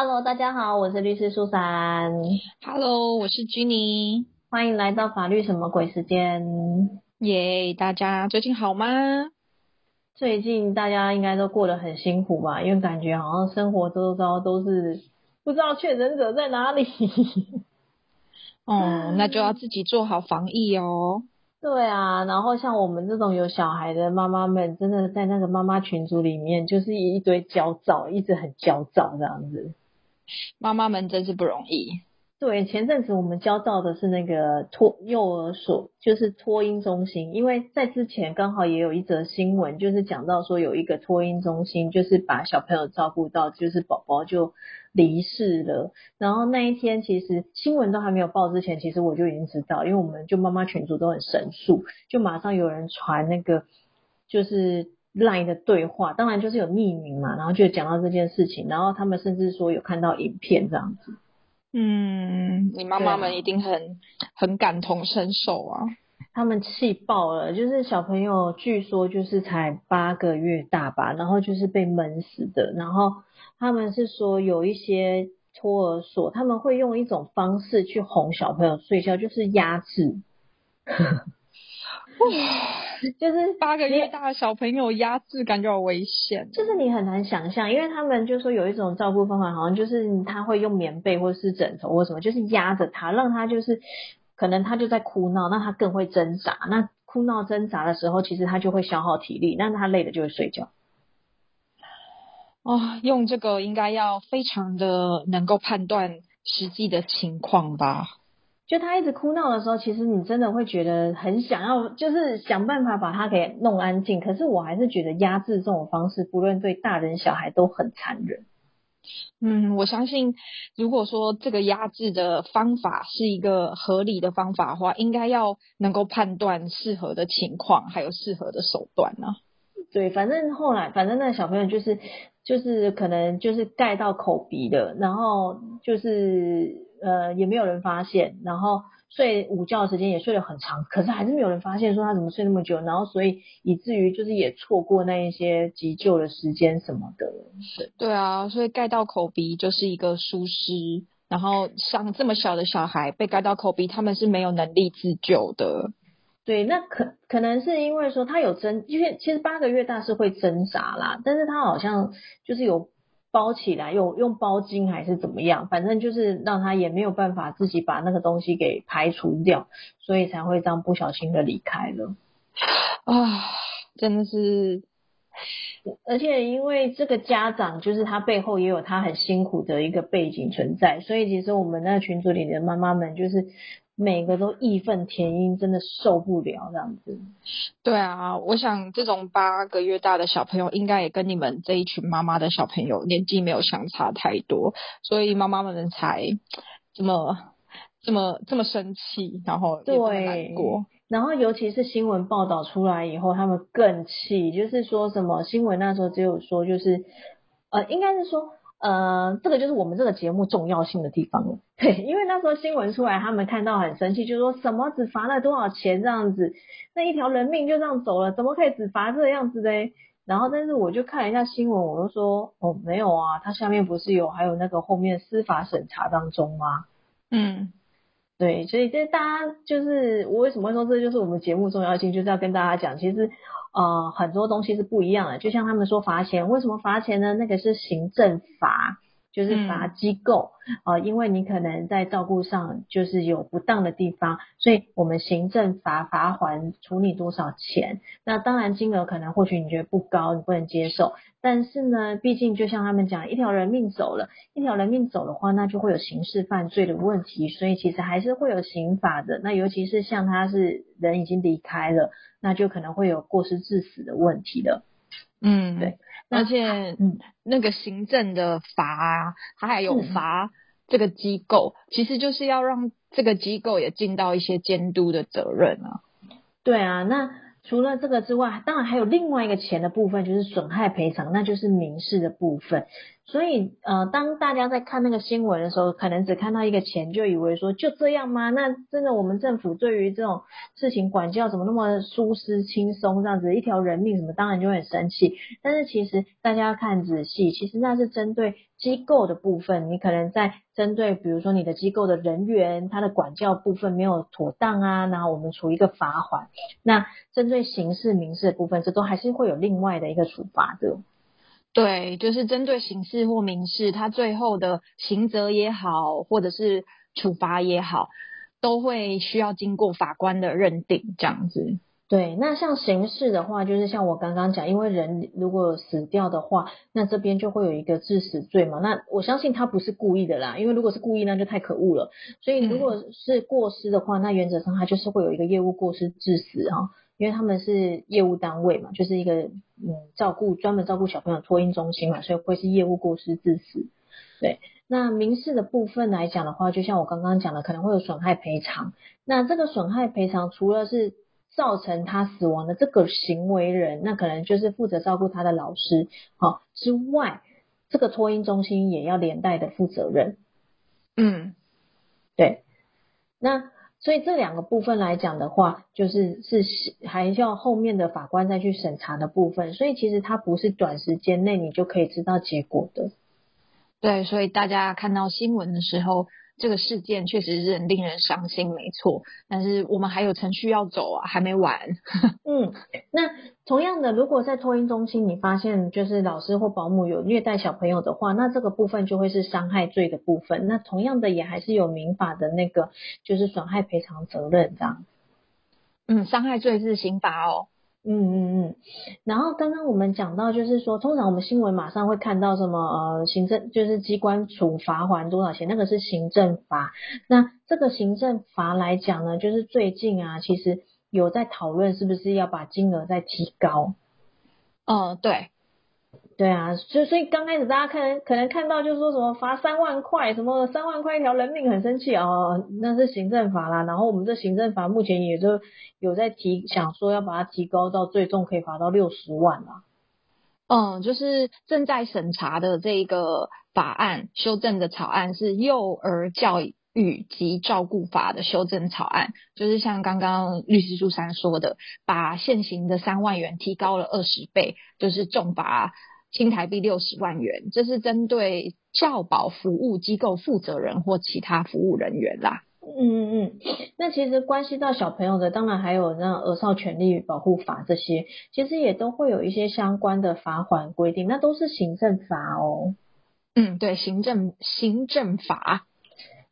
Hello，大家好，我是律师苏珊。Hello，我是 Jenny。欢迎来到法律什么鬼时间。耶大家最近好吗？最近大家应该都过得很辛苦吧？因为感觉好像生活周遭都是不知道确诊者在哪里。哦，那就要自己做好防疫哦。对啊，然后像我们这种有小孩的妈妈们，真的在那个妈妈群组里面，就是一堆焦躁，一直很焦躁这样子。妈妈们真是不容易。对，前阵子我们焦躁的是那个托幼儿所，就是托婴中心，因为在之前刚好也有一则新闻，就是讲到说有一个托婴中心，就是把小朋友照顾到，就是宝宝就离世了。然后那一天其实新闻都还没有报之前，其实我就已经知道，因为我们就妈妈群组都很神速，就马上有人传那个就是 LINE 的对话，当然就是有匿名嘛，然后就讲到这件事情，然后他们甚至说有看到影片这样子。嗯，你妈妈们一定很、很感同身受啊。他们气爆了，就是小朋友据说就是才八个月大吧，然后就是被闷死的，然后他们是说有一些托儿所他们会用一种方式去哄小朋友睡觉，就是压制，就是八个月大的小朋友压制，感觉好危险。就是你很难想象，因为他们就说有一种照顾方法，好像就是他会用棉被或是枕头或什么，就是压着他，让他就是可能他就在哭闹，那他更会挣扎。那哭闹挣扎的时候，其实他就会消耗体力，那他累了就会睡觉。哦，用这个应该要非常的能够判断实际的情况吧。就他一直哭闹的时候，其实你真的会觉得很想要，就是想办法把他给弄安静。可是我还是觉得压制这种方式，不论对大人小孩都很残忍。嗯，我相信，如果说这个压制的方法是一个合理的方法的话，应该要能够判断适合的情况，还有适合的手段呢、对，反正后来，反正那个小朋友就是就是可能就是盖到口鼻的，然后就是呃也没有人发现，然后睡午觉的时间也睡得很长，可是还是没有人发现说他怎么睡那么久，然后所以以至于就是也错过那一些急救的时间什么的。对对啊，所以盖到口鼻就是一个疏失，然后像这么小的小孩被盖到口鼻，他们是没有能力自救的。对，那可可能是因为说他有挣，因为其实八个月大是会挣扎啦，但是他好像就是有包起来，有用包巾还是怎么样，反正就是让他也没有办法自己把那个东西给排除掉，所以才会这样不小心的离开了。啊，真的是，而且因为这个家长就是他背后也有他很辛苦的一个背景存在，所以其实我们那群组里的妈妈们就是每个都义愤填膺，真的受不了这样子。对啊，我想这种八个月大的小朋友，应该也跟你们这一群妈妈的小朋友年纪没有相差太多，所以妈妈们才这么这么这么生气，然后也这么难过。然后尤其是新闻报道出来以后，他们更气，就是说什么新闻那时候只有说就是呃，应该是说呃，这个就是我们这个节目重要性的地方了。对，因为那时候新闻出来，他们看到很生气，就说什么只罚了多少钱这样子，那一条人命就这样走了，怎么可以只罚这样子嘞？然后，但是我就看了一下新闻，我就说哦，没有啊，它下面不是有还有那个后面司法审查当中吗？嗯，对，所以这大家就是我为什么会说这就是我们节目重要性，就是要跟大家讲，其实呃很多东西是不一样的。就像他们说罚钱，为什么罚钱呢？那个是行政罚，就是罚机构啊、呃因为你可能在照顾上就是有不当的地方，所以我们行政罚罚还处你多少钱。那当然金额可能或许你觉得不高，你不能接受，但是呢，毕竟就像他们讲，一条人命走了，一条人命走的话，那就会有刑事犯罪的问题，所以其实还是会有刑法的。那尤其是像他是人已经离开了，那就可能会有过失致死的问题的。嗯，对，那而且嗯，那个行政的罚啊，它还有嗯罚这个机构，其实就是要让这个机构也尽到一些监督的责任啊。对啊，那除了这个之外，当然还有另外一个钱的部分，就是损害赔偿，那就是民事的部分。所以呃，当大家在看那个新闻的时候，可能只看到一个钱，就以为说就这样吗？那真的我们政府对于这种事情管教怎么那么疏失轻松这样子，一条人命什么，当然就很生气。但是其实大家要看仔细，其实那是针对机构的部分，你可能在针对比如说你的机构的人员，他的管教部分没有妥当啊，然后我们处一个罚款。那针对刑事、民事的部分，这都还是会有另外的一个处罚的。对，就是针对刑事或民事，他最后的刑责也好，或者是处罚也好，都会需要经过法官的认定，这样子。对，那像刑事的话，就是像我刚刚讲，因为人如果死掉的话，那这边就会有一个致死罪嘛。那我相信他不是故意的啦，因为如果是故意，那就太可恶了。所以如果是过失的话，那原则上他就是会有一个业务过失致死哈，因为他们是业务单位嘛，就是一个嗯照顾专门照顾小朋友托婴中心嘛，所以会是业务过失致死。对，那民事的部分来讲的话，就像我刚刚讲的，可能会有损害赔偿。那这个损害赔偿除了是造成他死亡的这个行为人，那可能就是负责照顾他的老师，好之外，这个托婴中心也要连带的负责任。嗯，对。那所以这两个部分来讲的话，就是是还要后面的法官再去审查的部分，所以其实它不是短时间内你就可以知道结果的。对，所以大家看到新闻的时候。这个事件确实是很令人伤心，没错。但是我们还有程序要走啊，还没完。嗯，那同样的，如果在托婴中心你发现就是老师或保姆有虐待小朋友的话，那这个部分就会是伤害罪的部分。那同样的也还是有民法的那个就是损害赔偿责任这样。嗯，伤害罪是刑法哦。嗯嗯嗯，然后刚刚我们讲到，就是说，通常我们新闻马上会看到什么呃，行政就是机关处罚还多少钱，那个是行政罚。那这个行政罚来讲呢，就是最近啊，其实有在讨论是不是要把金额再提高。哦，对。对啊，就所以刚开始大家看可能看到就是说什么罚三万块，什么三万块一条人命很生气哦，那是行政法啦。然后我们这行政法目前也就有在提，想说要把它提高到最重可以罚到六十万啦。嗯，就是正在审查的这个法案修正的草案是幼儿教育及照顾法的修正草案，就是像刚刚律师朱珊说的，把现行的三万元提高了二十倍，就是重罚。新台币六十万元，这是针对教保服务机构负责人或其他服务人员啦。嗯嗯嗯，那其实关系到小朋友的，当然还有那《儿少权利保护法》这些，其实也都会有一些相关的罚款规定，那都是行政法哦。嗯，对，行政行政法，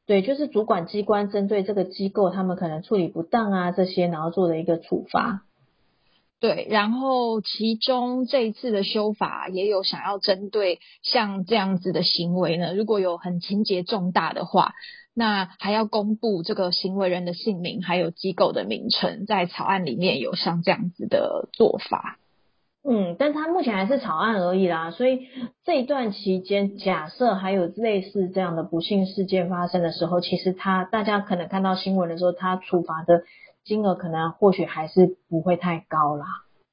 对，就是主管机关针对这个机构，他们可能处理不当啊这些，然后做的一个处罚。对，然后其中这一次的修法也有想要针对像这样子的行为呢，如果有很情节重大的话，那还要公布这个行为人的姓名，还有机构的名称，在草案里面有像这样子的做法。嗯，但他目前还是草案而已啦，所以这一段期间，假设还有类似这样的不幸事件发生的时候，其实他大家可能看到新闻的时候，他处罚的。金额可能或许还是不会太高啦，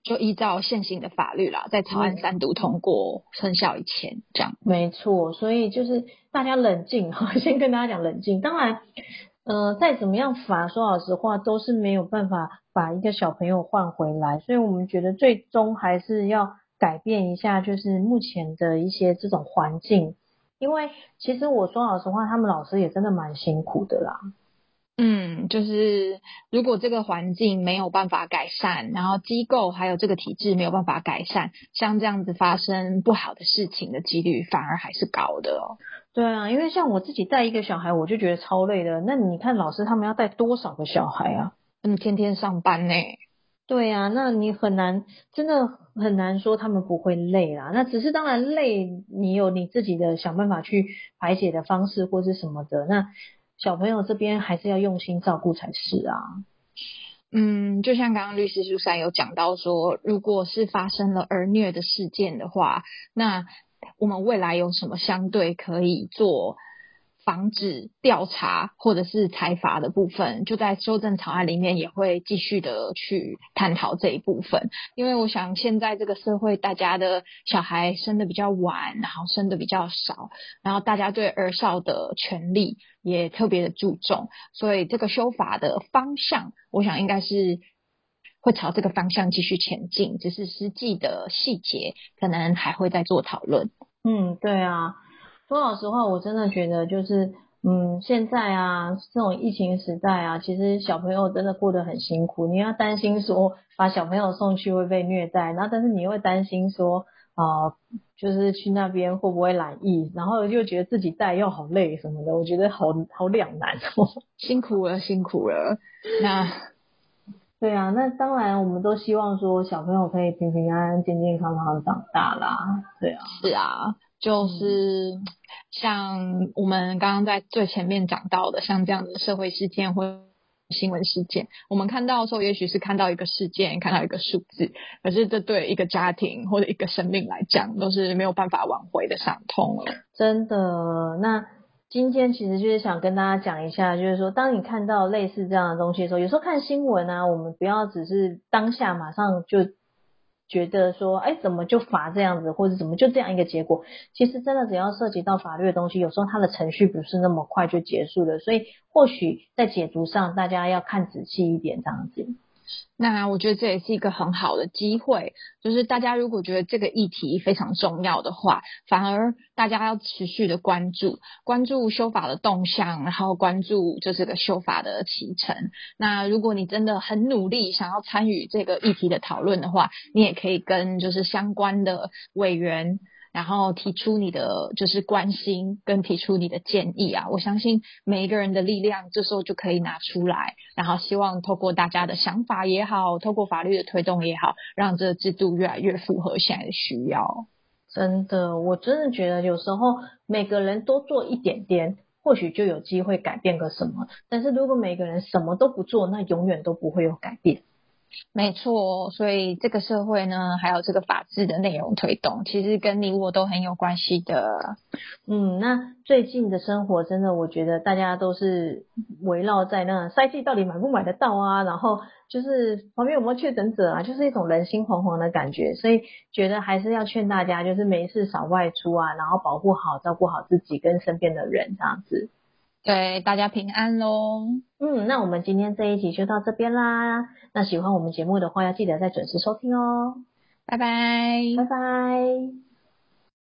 就依照现行的法律啦，在草案三读通过生效以前，这样没错。所以就是大家冷静哈，先跟大家讲冷静。当然，呃，再怎么样罚，说老实话都是没有办法把一个小朋友换回来。所以我们觉得最终还是要改变一下，就是目前的一些这种环境。因为其实我说老实话，他们老师也真的蛮辛苦的啦。嗯，就是如果这个环境没有办法改善，然后机构还有这个体制没有办法改善，像这样子发生不好的事情的几率反而还是高的哦。对啊，因为像我自己带一个小孩，我就觉得超累的。那你看老师他们要带多少个小孩啊？嗯，天天上班呢。对啊，那你很难，真的很难说他们不会累啦。那只是当然累，你有你自己的想办法去排解的方式或是什么的那。小朋友这边还是要用心照顾才是啊。嗯，就像刚刚律师苏珊有讲到说，如果是发生了儿虐的事件的话，那我们未来有什么相对可以做？防止调查或者是财阀的部分，就在修正草案里面也会继续的去探讨这一部分。因为我想现在这个社会，大家的小孩生的比较晚，然后生的比较少，然后大家对儿少的权利也特别的注重，所以这个修法的方向，我想应该是会朝这个方向继续前进，只是实际的细节可能还会再做讨论。嗯，对啊。说老实话，我真的觉得就是，嗯，现在啊，这种疫情时代啊，其实小朋友真的过得很辛苦。你要担心说把小朋友送去会被虐待，然后但是你又会担心说啊，就是去那边会不会染疫，然后又觉得自己带又好累什么的，我觉得好好两难哦。辛苦了，辛苦了。那 对啊，那当然我们都希望说小朋友可以平平安安、健健康康长大啦。对啊，是啊。就是像我们刚刚在最前面讲到的，像这样的社会事件或新闻事件，我们看到的时候，也许是看到一个事件，看到一个数字，可是这对一个家庭或者一个生命来讲，都是没有办法挽回的伤痛了。真的，那今天其实就是想跟大家讲一下，就是说，当你看到类似这样的东西的时候，有时候看新闻啊，我们不要只是当下马上就。觉得说，哎，怎么就罚这样子，或者怎么就这样一个结果？其实真的只要涉及到法律的东西，有时候它的程序不是那么快就结束了，所以或许在解读上，大家要看仔细一点这样子。那我觉得这也是一个很好的机会，就是大家如果觉得这个议题非常重要的话，反而大家要持续的关注，关注修法的动向，然后关注就是个修法的启程。那如果你真的很努力想要参与这个议题的讨论的话，你也可以跟就是相关的委员。然后提出你的就是关心，跟提出你的建议啊，我相信每一个人的力量这时候就可以拿出来，然后希望透过大家的想法也好，透过法律的推动也好，让这个制度越来越符合现在的需要。真的，我真的觉得有时候每个人多做一点点，或许就有机会改变个什么。但是如果每个人什么都不做，那永远都不会有改变。没错，所以这个社会呢，还有这个法治的内容推动，其实跟你我都很有关系的。嗯，那最近的生活真的，我觉得大家都是围绕在那赛季到底买不买得到啊，然后就是旁边有没有确诊者啊，就是一种人心惶惶的感觉。所以觉得还是要劝大家，就是没事少外出啊，然后保护好、照顾好自己跟身边的人，这样子。对，大家平安喽。嗯，那我们今天这一集就到这边啦。那喜欢我们节目的话，要记得再准时收听哦。拜拜，拜拜。